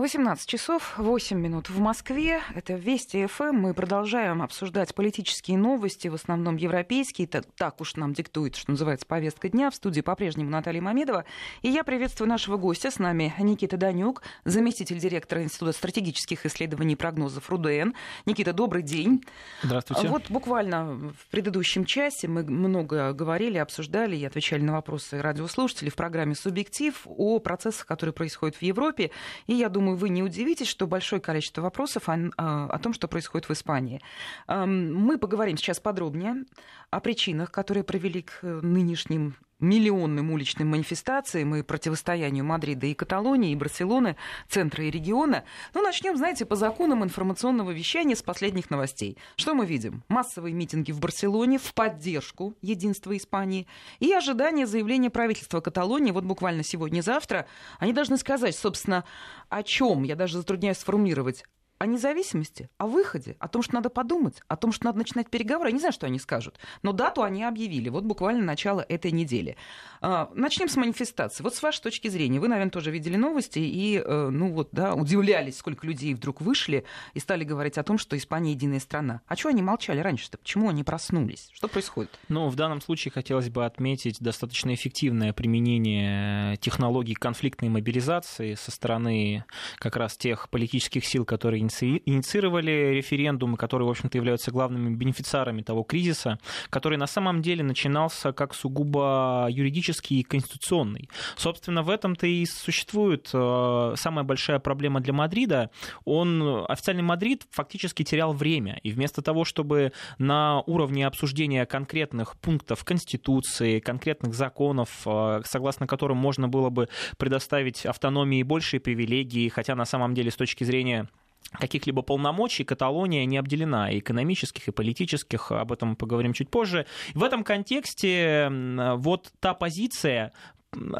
18 часов 8 минут в Москве. Это Вести ФМ. Мы продолжаем обсуждать политические новости, в основном европейские. Так, так уж нам диктует, что называется, повестка дня. В студии по-прежнему Наталья Мамедова. И я приветствую нашего гостя. С нами Никита Данюк, заместитель директора Института стратегических исследований и прогнозов РУДН. Никита, добрый день. Здравствуйте. Вот буквально в предыдущем часе мы много говорили, обсуждали и отвечали на вопросы радиослушателей в программе «Субъектив» о процессах, которые происходят в Европе. И я думаю, вы не удивитесь, что большое количество вопросов о, а, о том, что происходит в Испании. Мы поговорим сейчас подробнее о причинах, которые привели к э, нынешним миллионным уличным манифестациям и противостоянию Мадрида и Каталонии, и Барселоны, центра и региона. Ну, начнем, знаете, по законам информационного вещания с последних новостей. Что мы видим? Массовые митинги в Барселоне в поддержку единства Испании и ожидание заявления правительства Каталонии вот буквально сегодня-завтра. Они должны сказать, собственно, о чем, я даже затрудняюсь сформулировать, о независимости, о выходе, о том, что надо подумать, о том, что надо начинать переговоры. Я не знаю, что они скажут, но дату они объявили. Вот буквально начало этой недели. А, начнем с манифестации. Вот с вашей точки зрения, вы, наверное, тоже видели новости и, э, ну вот, да, удивлялись, сколько людей вдруг вышли и стали говорить о том, что Испания единая страна. А чего они молчали раньше-то? Почему они проснулись? Что происходит? Ну, в данном случае хотелось бы отметить достаточно эффективное применение технологий конфликтной мобилизации со стороны как раз тех политических сил, которые инициировали референдумы, которые, в общем-то, являются главными бенефициарами того кризиса, который на самом деле начинался как сугубо юридический и конституционный. Собственно, в этом-то и существует э, самая большая проблема для Мадрида. Он, официальный Мадрид, фактически терял время. И вместо того, чтобы на уровне обсуждения конкретных пунктов Конституции, конкретных законов, э, согласно которым можно было бы предоставить автономии большие привилегии, хотя на самом деле с точки зрения каких-либо полномочий Каталония не обделена, и экономических, и политических, об этом мы поговорим чуть позже. В этом контексте вот та позиция,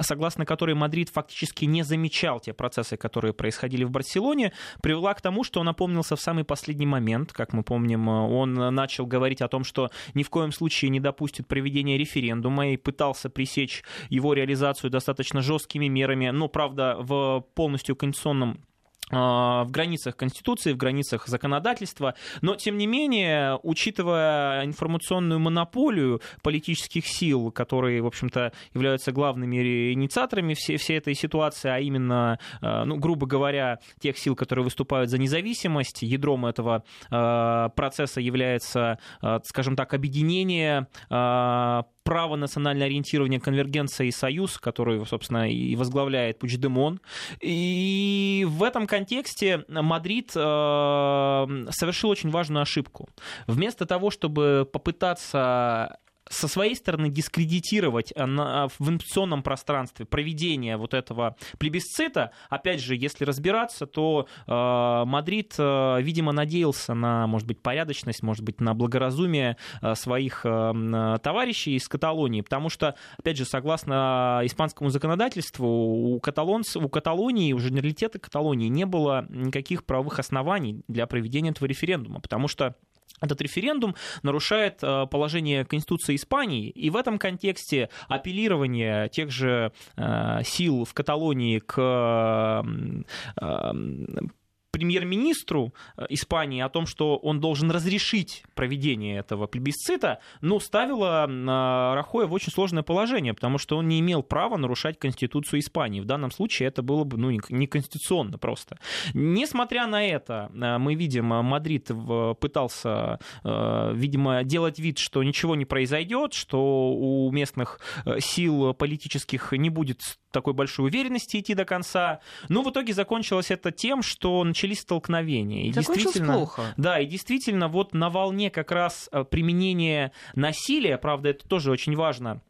согласно которой Мадрид фактически не замечал те процессы, которые происходили в Барселоне, привела к тому, что он опомнился в самый последний момент. Как мы помним, он начал говорить о том, что ни в коем случае не допустит проведения референдума и пытался пресечь его реализацию достаточно жесткими мерами, но, правда, в полностью конституционном в границах Конституции, в границах законодательства, но, тем не менее, учитывая информационную монополию политических сил, которые, в общем-то, являются главными инициаторами всей, всей этой ситуации, а именно, а, ну, грубо говоря, тех сил, которые выступают за независимость, ядром этого а, процесса является, скажем так, объединение право национальное ориентирование, конвергенция и союз, который, собственно, и возглавляет Пучдемон. И в этом контексте Мадрид э, совершил очень важную ошибку. Вместо того, чтобы попытаться со своей стороны дискредитировать э, в информационном пространстве проведение вот этого плебисцита, опять же, если разбираться, то э, Мадрид, э, видимо, надеялся на, может быть, порядочность, может быть, на благоразумие своих товарищей из Каталонии, потому что, опять же, согласно испанскому законодательству, у, каталонц, у Каталонии, у женералитета Каталонии не было никаких правовых оснований для проведения этого референдума, потому что этот референдум нарушает э, положение Конституции Испании, и в этом контексте апеллирование тех же э, сил в Каталонии к э, премьер-министру э, Испании о том, что он должен разрешить проведение этого плебисцита, ну, ставила Рахоя в очень сложное положение, потому что он не имел права нарушать Конституцию Испании. В данном случае это было бы ну, неконституционно просто. Несмотря на это, э, мы видим, э, Мадрид пытался, видимо, делать вид, что ничего не произойдет, что у местных сил политических не будет такой большой уверенности идти до конца. Но в итоге закончилось это тем, что начались столкновения. И действительно, плохо. Да, и действительно, вот на волне как раз э, применения насилия, правда, это тоже очень важно,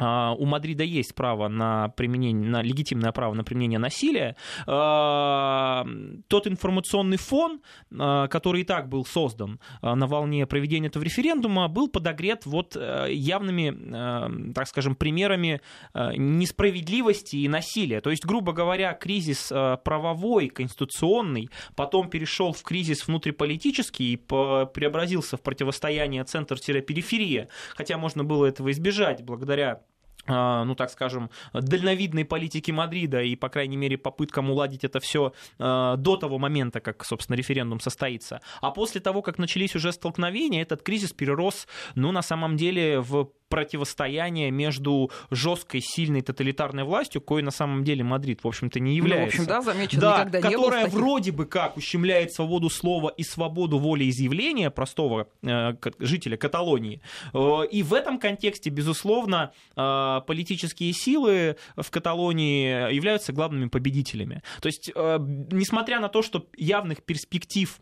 у Мадрида есть право на применение, на легитимное право на применение насилия. А, тот информационный фон, а, который и так был создан на волне проведения этого референдума, был подогрет вот явными, так скажем, примерами несправедливости и насилия. То есть, грубо говоря, кризис правовой, конституционный, потом перешел в кризис внутриполитический и преобразился в противостояние центр-периферия, хотя можно было этого избежать благодаря а, ну, так скажем, дальновидной политики Мадрида и, по крайней мере, попыткам уладить это все а, до того момента, как, собственно, референдум состоится. А после того, как начались уже столкновения, этот кризис перерос, ну, на самом деле, в противостояние между жесткой, сильной тоталитарной властью, коей на самом деле Мадрид, в общем-то, не является. Ну, в общем, да, замечено, да, никогда не которая было вроде бы как ущемляет свободу слова и свободу волеизъявления простого э, жителя Каталонии. Э, и в этом контексте, безусловно, э, политические силы в Каталонии являются главными победителями. То есть, э, несмотря на то, что явных перспектив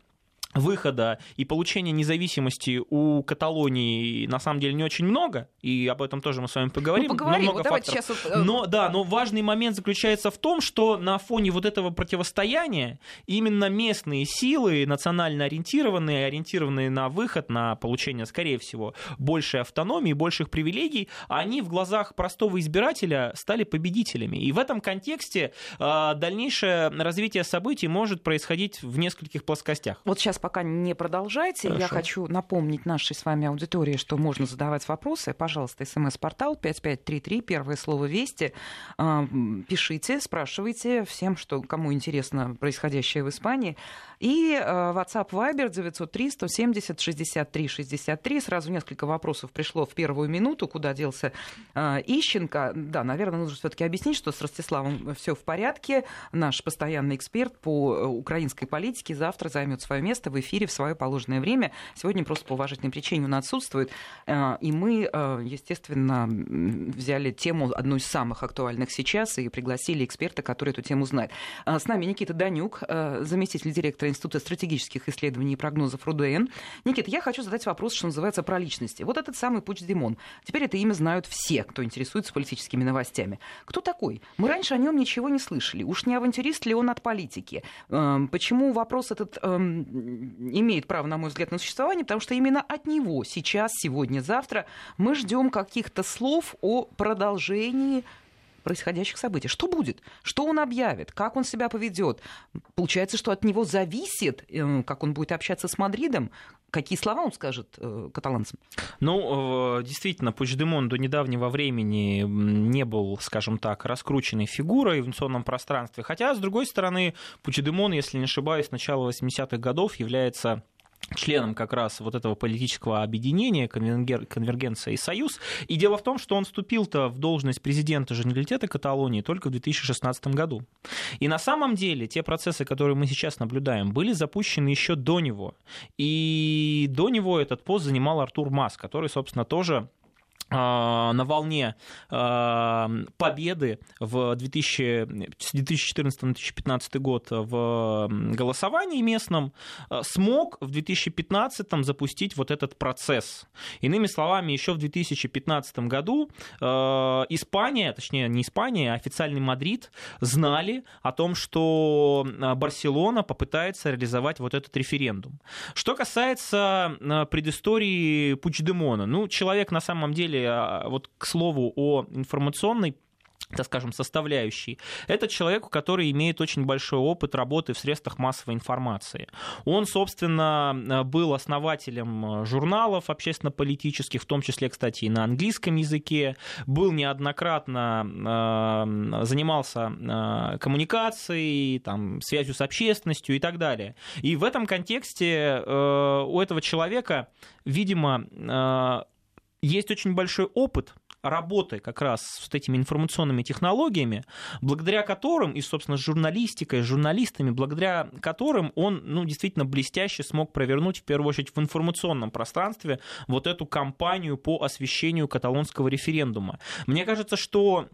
выхода и получения независимости у Каталонии на самом деле не очень много, и об этом тоже мы с вами поговорим. Ну, поговорим. Но, много вот сейчас вот... Э, но да, но важный момент заключается в том, что на фоне вот этого противостояния именно местные силы, национально ориентированные, ориентированные на выход, на получение, скорее всего, большей автономии, больших привилегий, они в глазах простого избирателя стали победителями. И в этом контексте э, дальнейшее развитие событий может происходить в нескольких плоскостях. Вот сейчас пока не продолжайте. Хорошо. Я хочу напомнить нашей с вами аудитории, что можно задавать вопросы. Пожалуйста, смс-портал 5533, первое слово «Вести». А, пишите, спрашивайте всем, что, кому интересно происходящее в Испании. И э, WhatsApp Viber 903 170 63 63. Сразу несколько вопросов пришло в первую минуту, куда делся э, Ищенко. Да, наверное, нужно все-таки объяснить, что с Ростиславом все в порядке. Наш постоянный эксперт по э, украинской политике завтра займет свое место в эфире в свое положенное время. Сегодня просто по уважительной причине он отсутствует. И мы, естественно, взяли тему одну из самых актуальных сейчас и пригласили эксперта, который эту тему знает. С нами Никита Данюк, заместитель директора Института стратегических исследований и прогнозов РУДН. Никита, я хочу задать вопрос, что называется, про личности. Вот этот самый Пуч Димон. Теперь это имя знают все, кто интересуется политическими новостями. Кто такой? Мы раньше о нем ничего не слышали. Уж не авантюрист ли он от политики? Почему вопрос этот эм, имеет право, на мой взгляд, на существование? Потому что именно от него сейчас, сегодня, завтра мы ждем каких-то слов о продолжении происходящих событий. Что будет? Что он объявит? Как он себя поведет? Получается, что от него зависит, э, как он будет общаться с Мадридом, Какие слова он скажет э, каталанцам? Ну, э, действительно, Пучдемон до недавнего времени не был, скажем так, раскрученной фигурой в информационном пространстве. Хотя, с другой стороны, Пучдемон, если не ошибаюсь, с начала 80-х годов является членом как раз вот этого политического объединения «Конвергенция и Союз». И дело в том, что он вступил-то в должность президента Женералитета Каталонии только в 2016 году. И на самом деле те процессы, которые мы сейчас наблюдаем, были запущены еще до него. И до него этот пост занимал Артур Мас, который, собственно, тоже на волне а, победы в 2014-2015 год в голосовании местном а, смог в 2015 запустить вот этот процесс. Иными словами, еще в 2015 году Испания, точнее не Испания, а официальный Мадрид знали о том, что Барселона попытается реализовать вот этот референдум. Что касается предыстории Пучдемона, ну, человек на самом деле деле, а, вот к слову о информационной так скажем, составляющей. Это человек, который имеет очень большой опыт работы в средствах массовой информации. Он, собственно, был основателем журналов общественно-политических, в том числе, кстати, и на английском языке, был неоднократно, а, занимался а, коммуникацией, там, связью с общественностью и так далее. И в этом контексте у этого человека, видимо, есть очень большой опыт работы как раз с этими информационными технологиями, благодаря которым, и, собственно, с журналистикой, с журналистами, благодаря которым он, ну, действительно блестяще смог провернуть, в первую очередь, в информационном пространстве вот эту кампанию по освещению каталонского референдума. Мне кажется, что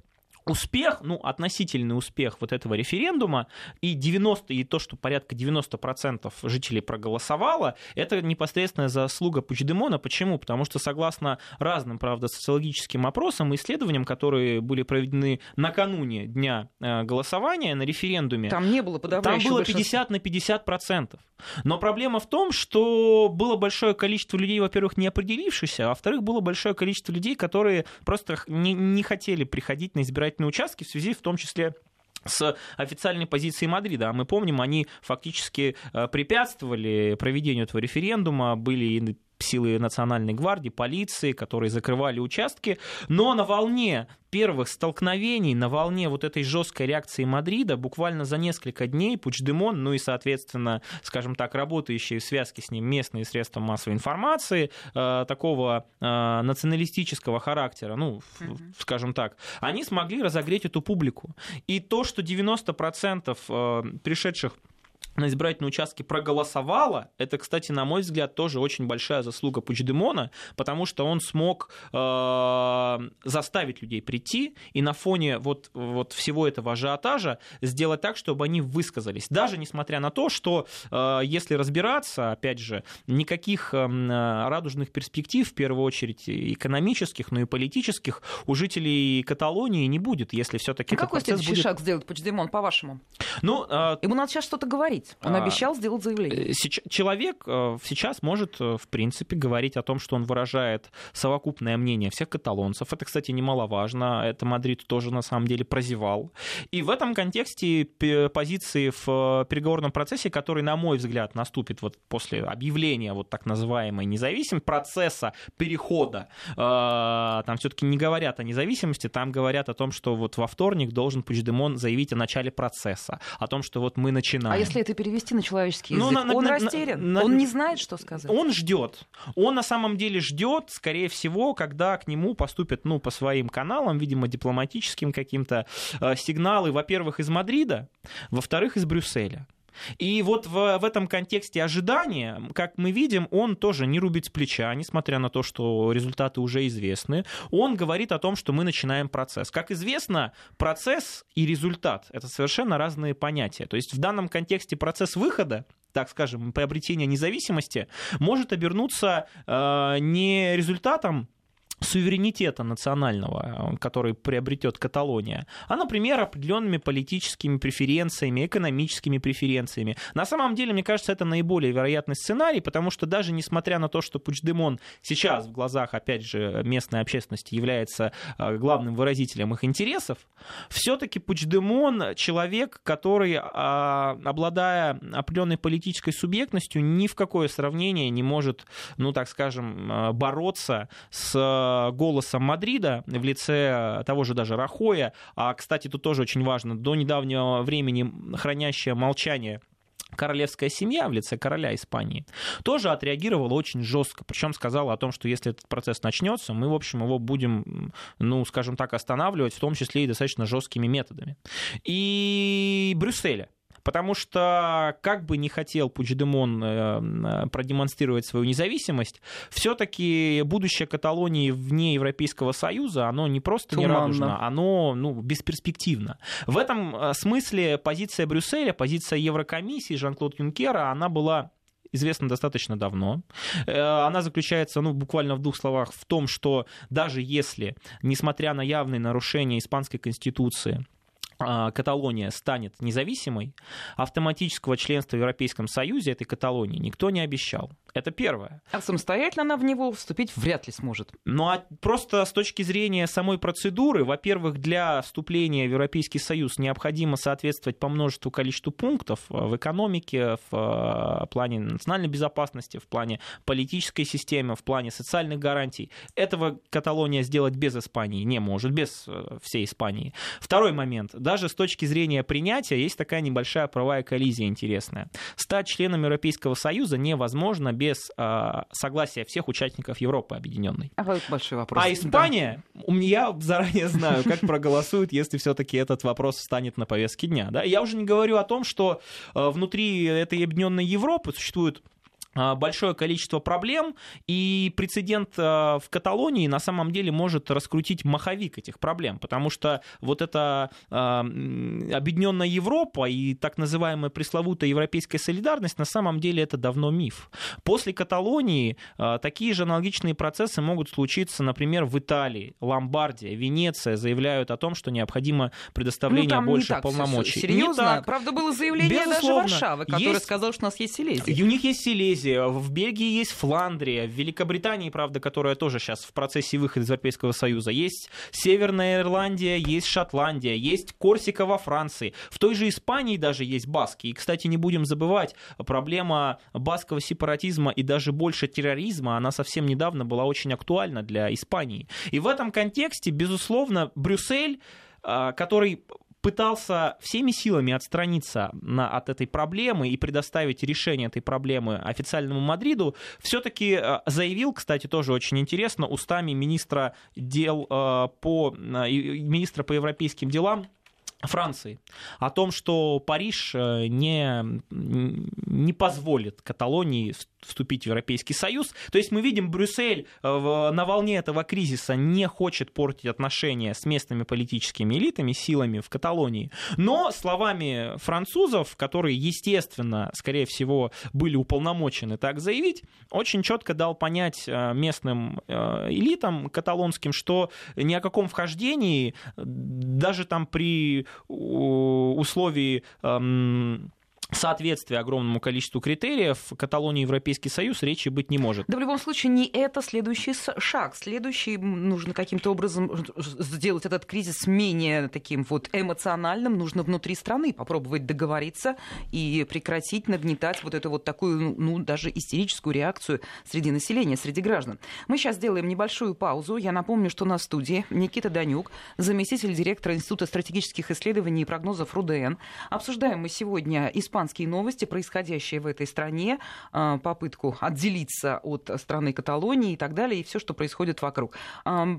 успех, ну, относительный успех вот этого референдума, и 90, и то, что порядка 90% жителей проголосовало, это непосредственная заслуга Пучдемона. Почему? Потому что согласно разным, правда, социологическим опросам и исследованиям, которые были проведены накануне дня э, голосования на референдуме, там не было Там было 50 на 50%. Но проблема в том, что было большое количество людей, во-первых, не определившихся, а во-вторых, было большое количество людей, которые просто не, не хотели приходить на избирательные избирательные участки в связи в том числе с официальной позиции Мадрида. А мы помним, они фактически э, препятствовали проведению этого референдума, были силы национальной гвардии, полиции, которые закрывали участки. Но на волне первых столкновений, на волне вот этой жесткой реакции Мадрида, буквально за несколько дней Пучдемон, ну и, соответственно, скажем так, работающие в связке с ним местные средства массовой информации, э, такого э, националистического характера, ну, mm-hmm. скажем так, они смогли разогреть эту публику. И то, что 90% э, пришедших на избирательные участки проголосовало, это, кстати, на мой взгляд, тоже очень большая заслуга Пучдемона, потому что он смог э, заставить людей прийти и на фоне вот, вот всего этого ажиотажа сделать так, чтобы они высказались. Даже несмотря на то, что, э, если разбираться, опять же, никаких э, радужных перспектив, в первую очередь экономических, но и политических, у жителей Каталонии не будет, если все-таки... А какой следующий будет... шаг сделает Пучдемон, по-вашему? Ну, э... Ему надо сейчас что-то говорить говорить. Он а, обещал сделать заявление. Э, человек э, сейчас может, э, в принципе, говорить о том, что он выражает совокупное мнение всех каталонцев. Это, кстати, немаловажно. Это Мадрид тоже, на самом деле, прозевал. И в этом контексте позиции в переговорном процессе, который, на мой взгляд, наступит вот после объявления вот так называемой независимости, процесса перехода, там все-таки не говорят о независимости, там говорят о том, что вот во вторник должен Пучдемон заявить о начале процесса, о том, что вот мы начинаем. А если это перевести на человеческий ну, язык? Ну, на, он на, растерян, на, он не знает, что сказать. Он ждет. Он на самом деле ждет, скорее всего, когда к нему поступят, ну, по своим каналам, видимо, дипломатическим каким-то э, сигналы, во-первых, из Мадрида, во-вторых, из Брюсселя. И вот в, в этом контексте ожидания, как мы видим, он тоже не рубит с плеча, несмотря на то, что результаты уже известны. Он говорит о том, что мы начинаем процесс. Как известно, процесс и результат — это совершенно разные понятия. То есть в данном контексте процесс выхода так скажем, приобретения независимости, может обернуться э, не результатом суверенитета национального, э, который приобретет Каталония, а, например, определенными политическими преференциями, экономическими преференциями. На самом деле, мне кажется, это наиболее вероятный сценарий, потому что даже несмотря на то, что Пучдемон сейчас в глазах, опять же, местной общественности является э, главным выразителем их интересов, все-таки Пучдемон человек, который, а, обладая определенной политической субъектностью, ни в какое сравнение не может, ну, так скажем, э, бороться с голосом Мадрида в лице того же даже Рахоя, а, кстати, тут тоже очень важно, до недавнего времени хранящее молчание королевская семья в лице короля Испании тоже отреагировала очень жестко. Причем сказала о том, что если этот процесс начнется, мы, в общем, его будем, ну, скажем так, останавливать, в том числе и достаточно жесткими методами. И Брюсселя Потому что, как бы не хотел Пучдемон э, продемонстрировать свою независимость, все-таки будущее Каталонии вне Европейского Союза, оно не просто Туманно. нерадужно, оно ну, бесперспективно. В этом э, смысле позиция Брюсселя, позиция Еврокомиссии Жан-Клод Юнкера, она была известна достаточно давно. Э, она заключается, ну, буквально в двух словах, в том, что даже если, несмотря на явные нарушения испанской конституции, Каталония станет независимой, автоматического членства в Европейском Союзе этой Каталонии никто не обещал. Это первое. А самостоятельно она в него вступить вряд ли сможет. Ну а просто с точки зрения самой процедуры, во-первых, для вступления в Европейский Союз необходимо соответствовать по множеству количеству пунктов в экономике, в э, плане национальной безопасности, в плане политической системы, в плане социальных гарантий. Этого Каталония сделать без Испании не может, без э, всей Испании. Второй момент. Даже с точки зрения принятия есть такая небольшая правовая коллизия интересная. Стать членом Европейского Союза невозможно без без э, согласия всех участников Европы Объединенной. А вот большой вопрос. А Испания, да. я заранее знаю, как проголосует, если все-таки этот вопрос станет на повестке дня. Да? Я уже не говорю о том, что э, внутри этой Объединенной Европы существует а, большое количество проблем, и прецедент а, в Каталонии на самом деле может раскрутить маховик этих проблем, потому что вот эта а, объединенная Европа и так называемая пресловутая европейская солидарность на самом деле это давно миф. После Каталонии такие же аналогичные процессы могут случиться, например, в Италии, Ломбардия, Венеция заявляют о том, что необходимо предоставление ну, больше полномочий. Серьезно? Правда, было заявление Безусловно. даже Варшавы, которое есть... сказал, что у нас есть Силезия. у них есть Силезия Союзе. В Бельгии есть Фландрия, в Великобритании, правда, которая тоже сейчас в процессе выхода из Европейского Союза. Есть Северная Ирландия, есть Шотландия, есть Корсика во Франции. В той же Испании даже есть баски. И, кстати, не будем забывать, проблема баского сепаратизма и даже больше терроризма, она совсем недавно была очень актуальна для Испании. И в этом контексте, безусловно, Брюссель а, который пытался всеми силами отстраниться на, от этой проблемы и предоставить решение этой проблемы официальному Мадриду, все-таки э, заявил, кстати, тоже очень интересно, устами министра дел э, по, э, министра по европейским делам Франции о том, что Париж не, не позволит Каталонии вступить в Европейский Союз. То есть мы видим, Брюссель э, на волне этого кризиса не хочет портить отношения с местными политическими элитами, силами в Каталонии. Но словами французов, которые, естественно, скорее всего, были уполномочены так заявить, очень четко дал понять э, местным э, элитам каталонским, что ни о каком вхождении, даже там при условии эм, соответствие огромному количеству критериев Каталонии Европейский Союз речи быть не может. Да в любом случае не это следующий шаг. Следующий нужно каким-то образом сделать этот кризис менее таким вот эмоциональным. Нужно внутри страны попробовать договориться и прекратить нагнетать вот эту вот такую, ну, даже истерическую реакцию среди населения, среди граждан. Мы сейчас сделаем небольшую паузу. Я напомню, что на студии Никита Данюк, заместитель директора Института стратегических исследований и прогнозов РУДН. Обсуждаем мы сегодня испанский испанские новости, происходящие в этой стране, а, попытку отделиться от страны Каталонии и так далее, и все, что происходит вокруг.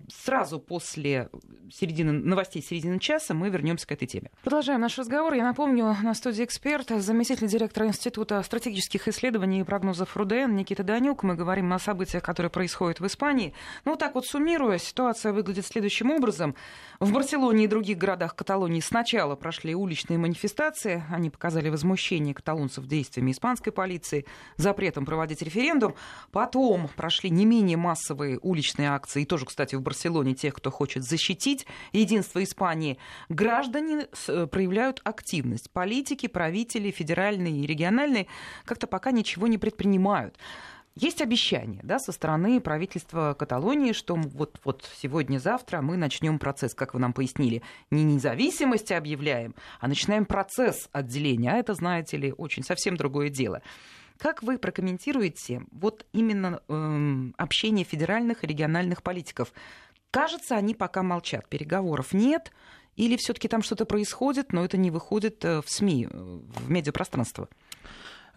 Сразу после середины, новостей середины часа мы вернемся к этой теме. Продолжаем наш разговор. Я напомню, на студии эксперт, заместитель директора Института стратегических исследований и прогнозов РУДН Никита Данюк. Мы говорим о событиях, которые происходят в Испании. Ну, так вот суммируя, ситуация выглядит следующим образом. В Барселоне и других городах Каталонии сначала прошли уличные манифестации. Они показали возмущение возмущение каталонцев действиями испанской полиции, запретом проводить референдум. Потом прошли не менее массовые уличные акции, и тоже, кстати, в Барселоне тех, кто хочет защитить единство Испании. Граждане э, проявляют активность. Политики, правители, федеральные и региональные как-то пока ничего не предпринимают. Есть обещание да, со стороны правительства Каталонии, что вот, вот сегодня-завтра мы начнем процесс, как вы нам пояснили, не независимости объявляем, а начинаем процесс отделения. А это, знаете ли, очень совсем другое дело. Как вы прокомментируете вот именно э, общение федеральных и региональных политиков? Кажется, они пока молчат, переговоров нет, или все-таки там что-то происходит, но это не выходит э, в СМИ, э, в медиапространство?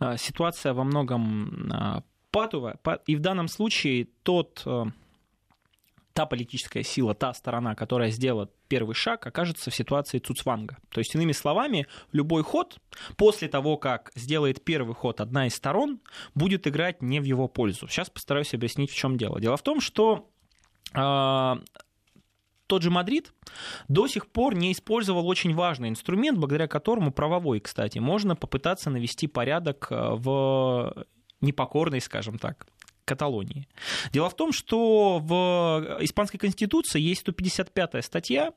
А, ситуация во многом а, патовая. И в данном случае тот, э, та политическая сила, та сторона, которая сделала первый шаг, окажется в ситуации Цуцванга. То есть, иными словами, любой ход после того, как сделает первый ход одна из сторон, будет играть не в его пользу. Сейчас постараюсь объяснить, в чем дело. Дело в том, что э, тот же Мадрид до сих пор не использовал очень важный инструмент, благодаря которому правовой, кстати, можно попытаться навести порядок э, в непокорной, скажем так, Каталонии. Дело в том, что в Испанской Конституции есть 155-я статья,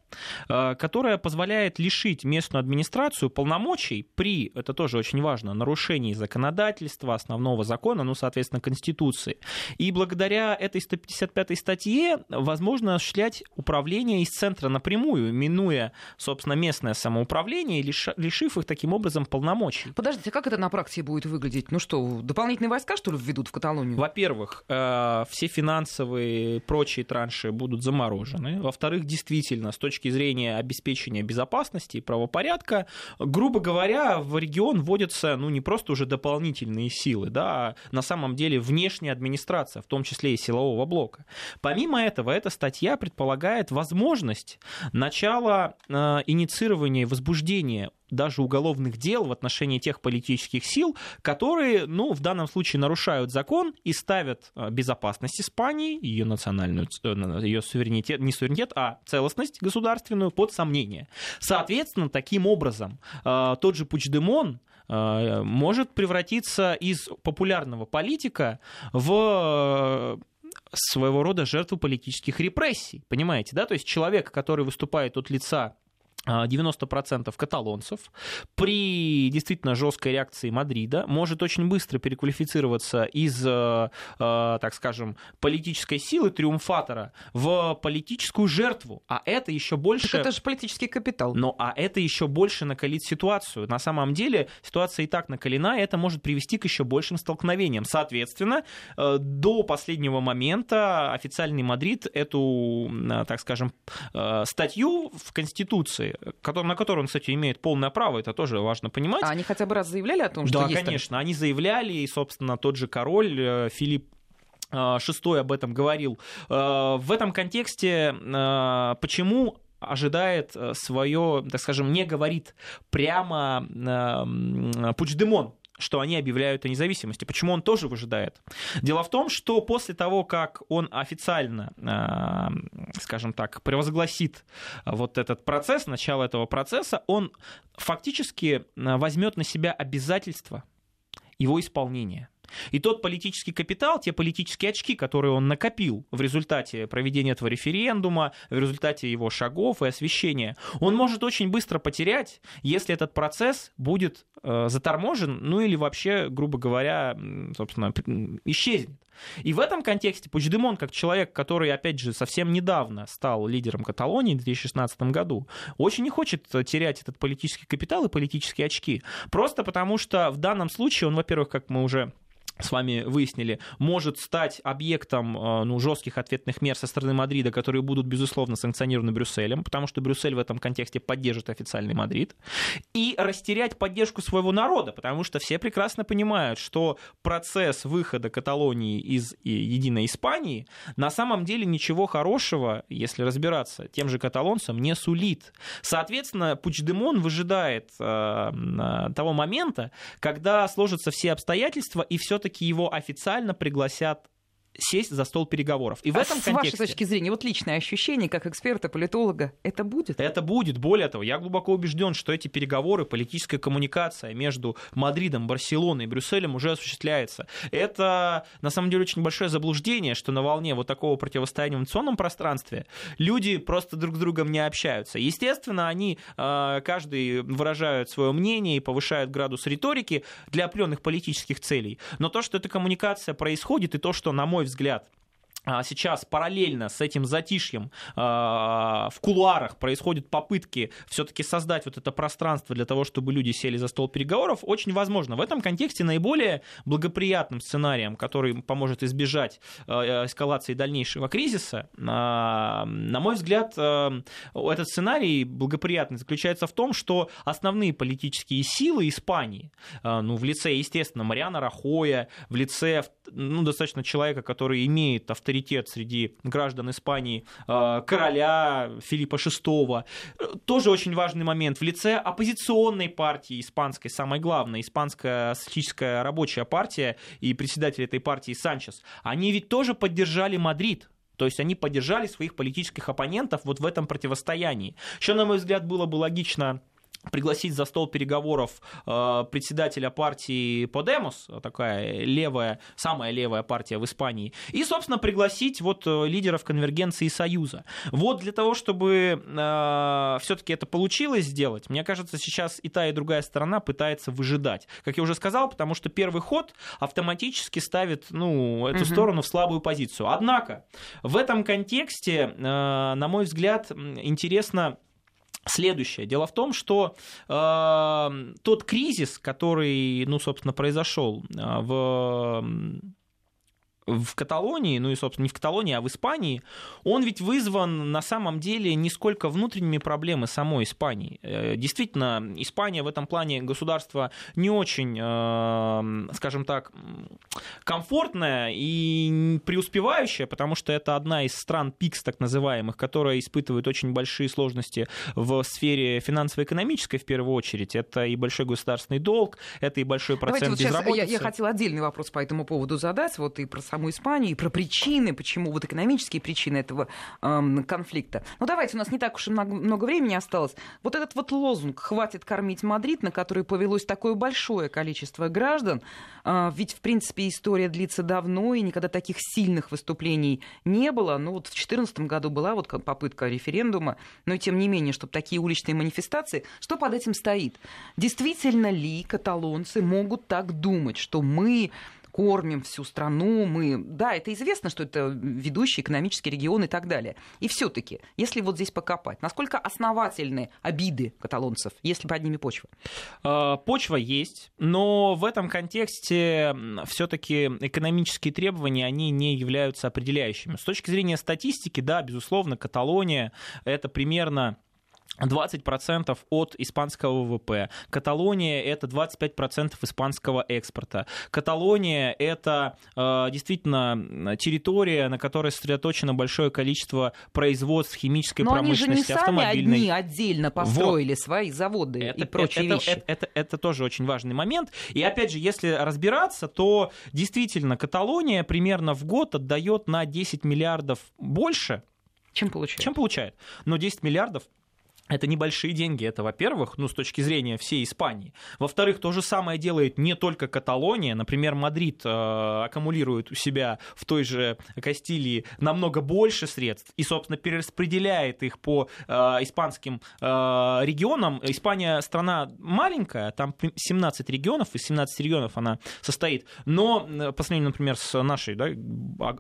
э, которая позволяет лишить местную администрацию полномочий при, это тоже очень важно, нарушении законодательства, основного закона, ну, соответственно, Конституции. И благодаря этой 155-й статье возможно осуществлять управление из центра напрямую, минуя, собственно, местное самоуправление, лишив их таким образом полномочий. Подождите, как это на практике будет выглядеть? Ну что, дополнительные войска, что ли, введут в Каталонию? Во-первых, во-первых, э, все финансовые и прочие транши будут заморожены. Во-вторых, действительно, с точки зрения обеспечения безопасности и правопорядка, грубо говоря, в регион вводятся ну, не просто уже дополнительные силы, да, а на самом деле внешняя администрация, в том числе и силового блока. Помимо этого, эта статья предполагает возможность начала э, инициирования и возбуждения даже уголовных дел в отношении тех политических сил, которые, ну, в данном случае нарушают закон и ставят э, безопасность Испании, ее национальную, э, ее суверенитет, не суверенитет, а целостность государственную под сомнение. Соответственно, таким образом, э, тот же Пучдемон может превратиться из популярного политика в своего рода жертву политических репрессий. Понимаете, да? То есть человек, который выступает от лица 90% каталонцев при действительно жесткой реакции Мадрида может очень быстро переквалифицироваться из, э, э, так скажем, политической силы триумфатора в политическую жертву. А это еще больше... Так это же политический капитал. Но а это еще больше накалит ситуацию. На самом деле ситуация и так накалена, и это может привести к еще большим столкновениям. Соответственно, э, до последнего момента официальный Мадрид эту, так скажем, статью в Конституции который, на который он, кстати, имеет полное право, это тоже важно понимать. А они хотя бы раз заявляли о том, что да, есть конечно, там... они заявляли, и, собственно, тот же король э, Филипп э, шестой об этом говорил. Э, в этом контексте почему ожидает свое, так скажем, не говорит прямо Пучдемон, что они объявляют о независимости. Почему он тоже выжидает? Дело в том, что после того, как он официально, э, скажем так, превозгласит вот этот процесс, начало этого процесса, он фактически э, возьмет на себя обязательства его исполнения. И тот политический капитал, те политические очки, которые он накопил в результате проведения этого референдума, в результате его шагов и освещения, он может очень быстро потерять, если этот процесс будет э, заторможен, ну или вообще, грубо говоря, собственно, исчезнет. И в этом контексте Пучдемон, как человек, который, опять же, совсем недавно стал лидером Каталонии в 2016 году, очень не хочет терять этот политический капитал и политические очки. Просто потому что в данном случае он, во-первых, как мы уже с вами выяснили, может стать объектом э, ну, жестких ответных мер со стороны Мадрида, которые будут, безусловно, санкционированы Брюсселем, потому что Брюссель в этом контексте поддержит официальный Мадрид, и растерять поддержку своего народа, потому что все прекрасно понимают, что процесс выхода Каталонии из единой Испании на самом деле ничего хорошего, если разбираться, тем же каталонцам не сулит. Соответственно, Пучдемон выжидает э, того момента, когда сложатся все обстоятельства, и все-таки все-таки его официально пригласят сесть за стол переговоров. И в а этом с контексте... вашей точки зрения, вот личное ощущение, как эксперта, политолога, это будет? Это будет. Более того, я глубоко убежден, что эти переговоры, политическая коммуникация между Мадридом, Барселоной и Брюсселем уже осуществляется. Это, на самом деле, очень большое заблуждение, что на волне вот такого противостояния в информационном пространстве люди просто друг с другом не общаются. Естественно, они, а, каждый выражают свое мнение и повышают градус риторики для определенных политических целей. Но то, что эта коммуникация происходит, и то, что, на мой мой взгляд, сейчас параллельно с этим затишьем а, в кулуарах происходят попытки все-таки создать вот это пространство для того, чтобы люди сели за стол переговоров, очень возможно. В этом контексте наиболее благоприятным сценарием, который поможет избежать а, эскалации дальнейшего кризиса, на мой взгляд, этот сценарий благоприятный заключается в том, что основные политические силы Испании, ну, в лице, естественно, Мариана Рахоя, в лице ну, достаточно человека, который имеет авторитет авторитет среди граждан Испании э, короля Филиппа VI. Тоже очень важный момент в лице оппозиционной партии испанской, самой главной, испанская социалистическая рабочая партия и председатель этой партии Санчес. Они ведь тоже поддержали Мадрид. То есть они поддержали своих политических оппонентов вот в этом противостоянии. Еще, на мой взгляд, было бы логично пригласить за стол переговоров э, председателя партии Подемос, такая левая, самая левая партия в Испании, и, собственно, пригласить вот э, лидеров конвергенции Союза. Вот для того, чтобы э, все-таки это получилось сделать, мне кажется, сейчас и та, и другая сторона пытается выжидать. Как я уже сказал, потому что первый ход автоматически ставит ну, эту угу. сторону в слабую позицию. Однако в этом контексте, на мой взгляд, интересно Следующее. Дело в том, что э, тот кризис, который, ну, собственно, произошел э, в в Каталонии, ну и, собственно, не в Каталонии, а в Испании, он ведь вызван на самом деле не сколько внутренними проблемами самой Испании. Э, действительно, Испания в этом плане государство не очень, э, скажем так, комфортное и преуспевающее, потому что это одна из стран PIGS, так называемых, которая испытывает очень большие сложности в сфере финансово-экономической в первую очередь. Это и большой государственный долг, это и большой процент Давайте вот безработицы. Я, я хотела отдельный вопрос по этому поводу задать, вот и про саму Испанию и про причины, почему вот экономические причины этого э, конфликта. Ну давайте, у нас не так уж и много времени осталось. Вот этот вот лозунг «Хватит кормить Мадрид», на который повелось такое большое количество граждан, э, ведь, в принципе, история длится давно, и никогда таких сильных выступлений не было. Ну вот в 2014 году была вот попытка референдума, но тем не менее, чтобы такие уличные манифестации, что под этим стоит? Действительно ли каталонцы могут так думать, что мы кормим всю страну, мы... Да, это известно, что это ведущий экономический регион и так далее. И все таки если вот здесь покопать, насколько основательны обиды каталонцев, если под ними почва? А, почва есть, но в этом контексте все таки экономические требования, они не являются определяющими. С точки зрения статистики, да, безусловно, Каталония — это примерно 20% от испанского ВВП. Каталония это 25% испанского экспорта. Каталония это э, действительно территория, на которой сосредоточено большое количество производств химической Но промышленности, они же не автомобильной. Сами одни отдельно построили вот. свои заводы это, и прочие это, вещи. Это, это, это, это тоже очень важный момент. И опять же, если разбираться, то действительно Каталония примерно в год отдает на 10 миллиардов больше, чем получает. Чем получает. Но 10 миллиардов это небольшие деньги, это, во-первых, ну, с точки зрения всей Испании. Во-вторых, то же самое делает не только Каталония. Например, Мадрид э, аккумулирует у себя в той же Кастилии намного больше средств и, собственно, перераспределяет их по э, испанским э, регионам. Испания страна маленькая, там 17 регионов, из 17 регионов она состоит, но э, по сравнению, например, с нашей да,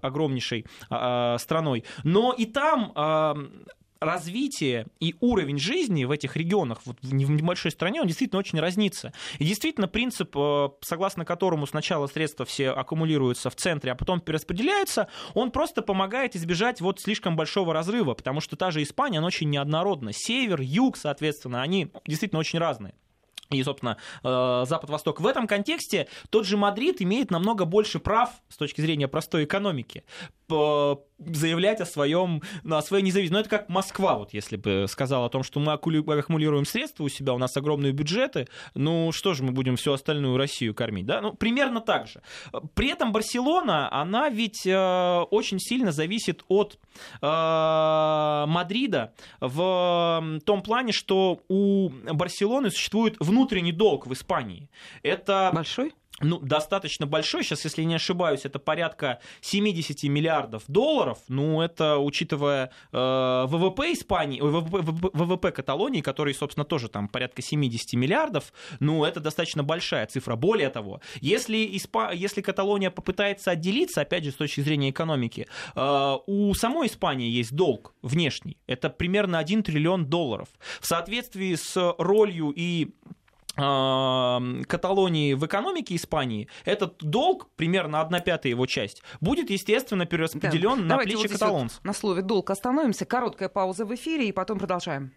огромнейшей э, страной. Но и там э, развитие и уровень жизни в этих регионах, вот в небольшой стране, он действительно очень разнится. И действительно принцип, э, согласно которому сначала средства все аккумулируются в центре, а потом перераспределяются, он просто помогает избежать вот слишком большого разрыва, потому что та же Испания, она очень неоднородна. Север, юг, соответственно, они действительно очень разные и, собственно, э, Запад-Восток. В этом контексте тот же Мадрид имеет намного больше прав с точки зрения простой экономики заявлять о, своем, ну, о своей независимости. Но это как Москва, вот если бы сказала о том, что мы аккумулируем средства у себя, у нас огромные бюджеты, ну что же мы будем всю остальную Россию кормить, да? Ну, примерно так же. При этом Барселона, она ведь э, очень сильно зависит от э, Мадрида в том плане, что у Барселоны существует внутренний долг в Испании. Это... Большой? Ну, достаточно большой, сейчас, если не ошибаюсь, это порядка 70 миллиардов долларов, ну, это, учитывая э, ВВП Испании, ВВП, ВВП Каталонии, который, собственно, тоже там порядка 70 миллиардов, ну, это достаточно большая цифра. Более того, если, Испа... если Каталония попытается отделиться, опять же, с точки зрения экономики, э, у самой Испании есть долг внешний, это примерно 1 триллион долларов. В соответствии с ролью и Каталонии в экономике Испании, этот долг, примерно одна пятая его часть, будет, естественно, перераспределен да. на Давайте плечи вот каталонцев. Вот на слове долг остановимся. Короткая пауза в эфире, и потом продолжаем.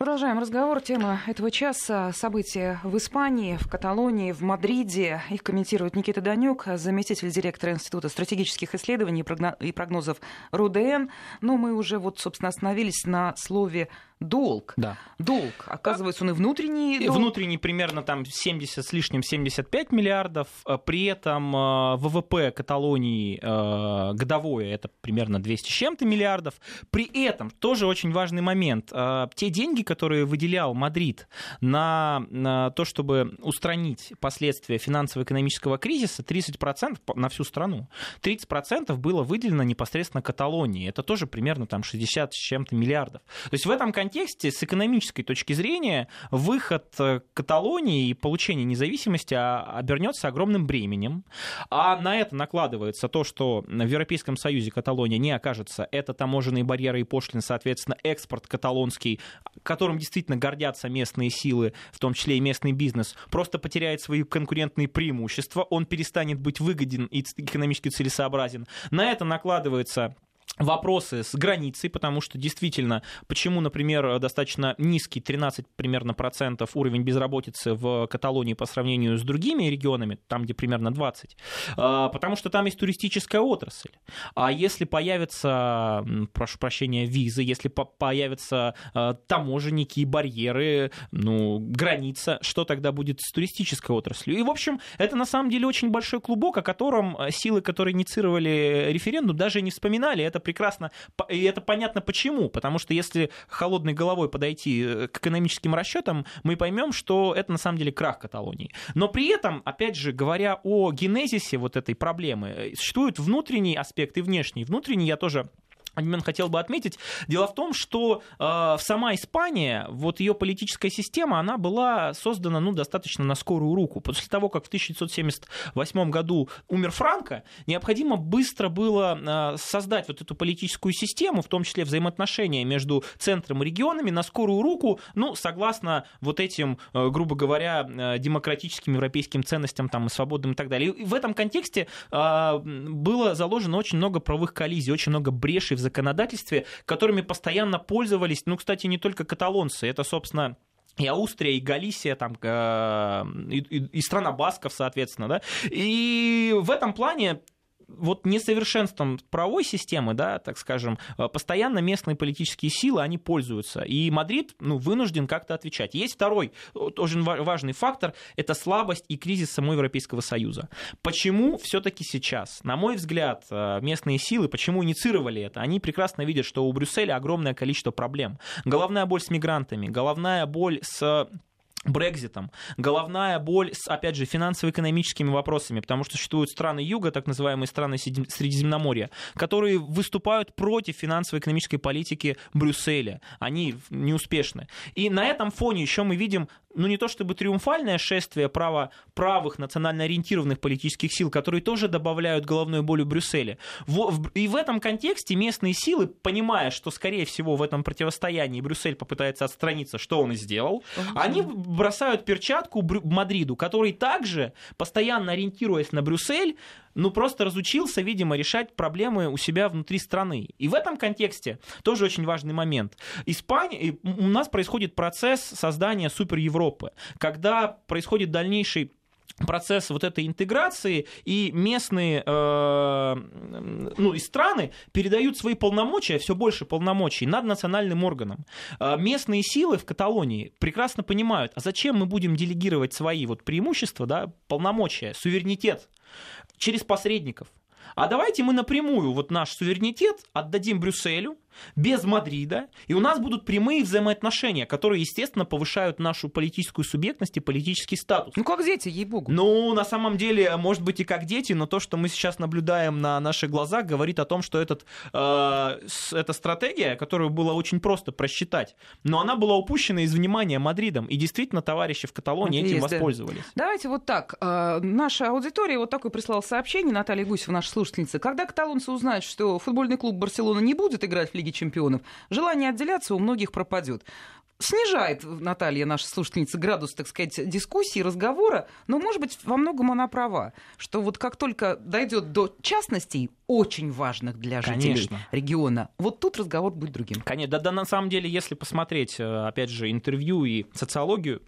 Продолжаем разговор. Тема этого часа – события в Испании, в Каталонии, в Мадриде. Их комментирует Никита Данюк, заместитель директора Института стратегических исследований и прогнозов РУДН. Но мы уже, вот, собственно, остановились на слове долг. Да. Долг. Оказывается, он и внутренний долг. Внутренний примерно там 70 с лишним 75 миллиардов. А при этом э, ВВП Каталонии э, годовое это примерно 200 с чем-то миллиардов. При этом тоже очень важный момент. Те деньги, которые выделял Мадрид на, на то, чтобы устранить последствия финансово-экономического кризиса, 30% на всю страну. 30% было выделено непосредственно Каталонии. Это тоже примерно там 60 с чем-то миллиардов. То есть в этом контексте контексте, с экономической точки зрения, выход э, Каталонии и получение независимости а, обернется огромным бременем. А на это накладывается то, что в Европейском Союзе Каталония не окажется. Это таможенные барьеры и пошлины, соответственно, экспорт каталонский, которым действительно гордятся местные силы, в том числе и местный бизнес, просто потеряет свои конкурентные преимущества, он перестанет быть выгоден и экономически целесообразен. На это накладывается вопросы с границей, потому что действительно, почему, например, достаточно низкий, 13 примерно процентов уровень безработицы в Каталонии по сравнению с другими регионами, там, где примерно 20, а, потому что там есть туристическая отрасль. А если появятся, прошу прощения, визы, если появятся а, таможенники барьеры, ну, граница, что тогда будет с туристической отраслью? И, в общем, это на самом деле очень большой клубок, о котором силы, которые инициировали референдум, даже не вспоминали. Это прекрасно, и это понятно почему, потому что если холодной головой подойти э, к экономическим расчетам, мы поймем, что это на самом деле крах Каталонии. Но при этом, опять же, говоря о генезисе вот этой проблемы, э, существует внутренний аспект и внешний. Внутренний я тоже момент хотел бы отметить. Дело в том, что э, сама Испания, вот ее политическая система, она была создана ну, достаточно на скорую руку. После того, как в 1978 году умер Франко, необходимо быстро было э, создать вот эту политическую систему, в том числе взаимоотношения между центром и регионами, на скорую руку, ну, согласно вот этим, э, грубо говоря, э, демократическим европейским ценностям там, и свободным и так далее. И в этом контексте э, было заложено очень много правовых коллизий, очень много брешей в законодательстве, которыми постоянно пользовались, ну, кстати, не только каталонцы, это, собственно, и Австрия, и Галисия, там, э, и, и, и страна Басков, соответственно, да. И в этом плане вот несовершенством правовой системы, да, так скажем, э, постоянно местные политические силы, они пользуются. И Мадрид ну, вынужден как-то отвечать. Есть второй очень важный фактор, это слабость и кризис самого Европейского Союза. Почему все-таки сейчас, на мой взгляд, э, местные силы, почему инициировали это? Они прекрасно видят, что у Брюсселя огромное количество проблем. Головная боль с мигрантами, головная боль с Брекзитом, головная боль с, опять же, финансово-экономическими вопросами, потому что существуют страны Юга, так называемые страны Средиземноморья, которые выступают против финансово-экономической политики Брюсселя. Они неуспешны. И на этом фоне еще мы видим ну не то чтобы триумфальное шествие права правых национально ориентированных политических сил, которые тоже добавляют головной болью Брюсселя. И в этом контексте местные силы, понимая, что скорее всего в этом противостоянии Брюссель попытается отстраниться, что он и сделал, они бросают перчатку Мадриду, который также, постоянно ориентируясь на Брюссель, ну, просто разучился, видимо, решать проблемы у себя внутри страны. И в этом контексте тоже очень важный момент. Испания, у нас происходит процесс создания супер Европы, когда происходит дальнейший процесс вот этой интеграции, и местные э, ну, и страны передают свои полномочия, все больше полномочий, над национальным органом. Э, местные силы в Каталонии прекрасно понимают, а зачем мы будем делегировать свои вот преимущества, да, полномочия, суверенитет через посредников. А давайте мы напрямую вот наш суверенитет отдадим Брюсселю, без Мадрида, и у нас будут прямые взаимоотношения, которые, естественно, повышают нашу политическую субъектность и политический статус. Ну, как дети, ей-богу. Ну, на самом деле, может быть и как дети, но то, что мы сейчас наблюдаем на наших глазах, говорит о том, что этот, э, эта стратегия, которую было очень просто просчитать, но она была упущена из внимания Мадридом, и действительно товарищи в Каталонии этим есть, воспользовались. Да. Давайте вот так. Э, наша аудитория вот такое прислала сообщение, Наталья Гусева, наша слушательница. Когда каталонцы узнают, что футбольный клуб Барселона не будет играть в Лиге чемпионов, желание отделяться у многих пропадет снижает Наталья, наша слушательница, градус, так сказать, дискуссии, разговора, но, может быть, во многом она права, что вот как только дойдет до частностей, очень важных для жителей Конечно. региона, вот тут разговор будет другим. Конечно, да, да, на самом деле, если посмотреть, э, опять же, интервью и социологию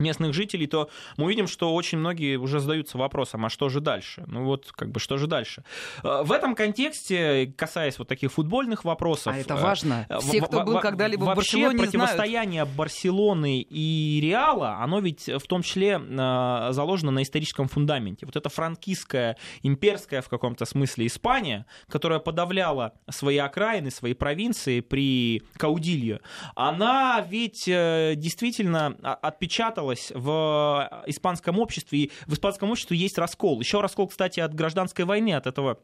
местных жителей, то мы увидим, что очень многие уже задаются вопросом, а что же дальше? Ну вот, как бы, что же дальше? Э, в этом контексте, касаясь вот таких футбольных вопросов... А это важно. Э, Все, кто был когда-либо в Барселоне, противостояние знают. Барселоны и Реала, оно ведь в том числе э, заложено на историческом фундаменте. Вот эта франкистская, имперская в каком-то смысле Испания, которая подавляла свои окраины, свои провинции при Каудилье, она ведь действительно отпечатала осталось в э, испанском обществе, и в испанском обществе есть раскол. Еще раскол, кстати, от гражданской войны, от этого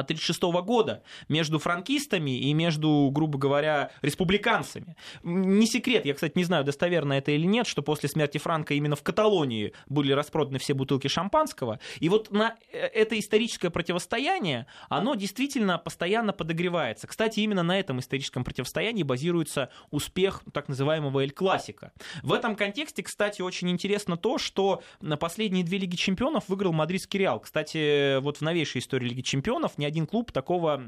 1936 года между франкистами и между, грубо говоря, республиканцами. Не секрет, я, кстати, не знаю, достоверно это или нет, что после смерти Франка именно в Каталонии были распроданы все бутылки шампанского. И вот на э, это историческое противостояние, оно действительно постоянно подогревается. Кстати, именно на этом историческом противостоянии базируется успех так называемого Эль Классика. В этом контексте, кстати, очень интересно то, что на последние две Лиги Чемпионов выиграл мадридский Реал. Кстати, вот в новейшей истории Лиги Чемпионов ни один клуб такого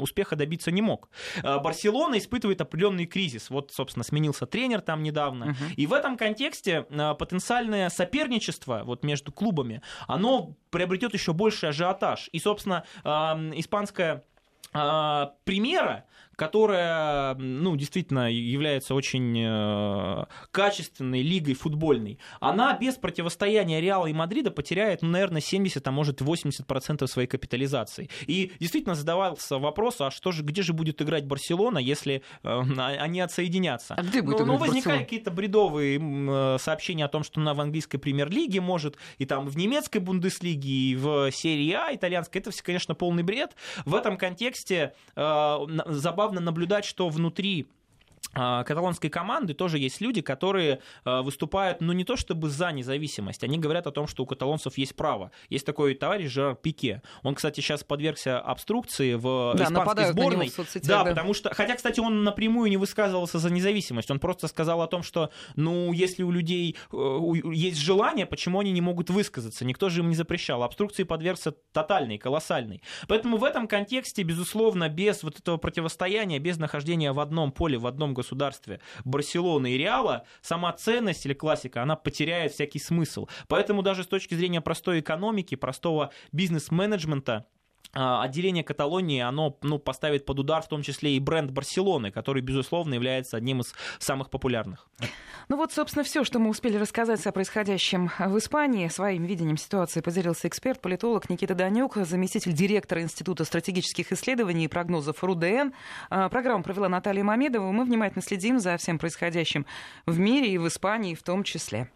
успеха добиться не мог. Барселона испытывает определенный кризис. Вот, собственно, сменился тренер там недавно. Угу. И в этом контексте потенциальное соперничество вот между клубами, оно приобретет еще больше ажиотаж. И, собственно, испанская примера которая, ну, действительно является очень э, качественной лигой футбольной, она без противостояния Реала и Мадрида потеряет, ну, наверное, 70, а может 80% своей капитализации. И действительно задавался вопрос, а что же, где же будет играть Барселона, если э, они отсоединятся? А где будет ну, ну, возникали какие-то бредовые э, сообщения о том, что она в английской премьер-лиге может, и там в немецкой Бундеслиге, и в серии А итальянской. Это все, конечно, полный бред. В этом контексте э, забавно забавно наблюдать, что внутри каталонской команды тоже есть люди, которые а, выступают, ну, не то чтобы за независимость, они говорят о том, что у каталонцев есть право. Есть такой товарищ Жерар Пике. Он, кстати, сейчас подвергся обструкции в да, испанской сборной. В соцсетях, да, да, потому что, хотя, кстати, он напрямую не высказывался за независимость, он просто сказал о том, что, ну, если у людей э, есть желание, почему они не могут высказаться? Никто же им не запрещал. Обструкции подвергся тотальной, колоссальной. Поэтому в этом контексте, безусловно, без вот этого противостояния, без нахождения в одном поле, в одном государстве Барселоны и Реала, сама ценность или классика, она потеряет всякий смысл. Поэтому даже с точки зрения простой экономики, простого бизнес-менеджмента, отделение Каталонии, оно ну, поставит под удар в том числе и бренд Барселоны, который, безусловно, является одним из самых популярных. Ну вот, собственно, все, что мы успели рассказать о происходящем в Испании. Своим видением ситуации поделился эксперт, политолог Никита Данюк, заместитель директора Института стратегических исследований и прогнозов РУДН. А, программу провела Наталья Мамедова. Мы внимательно следим за всем происходящим в мире и в Испании в том числе.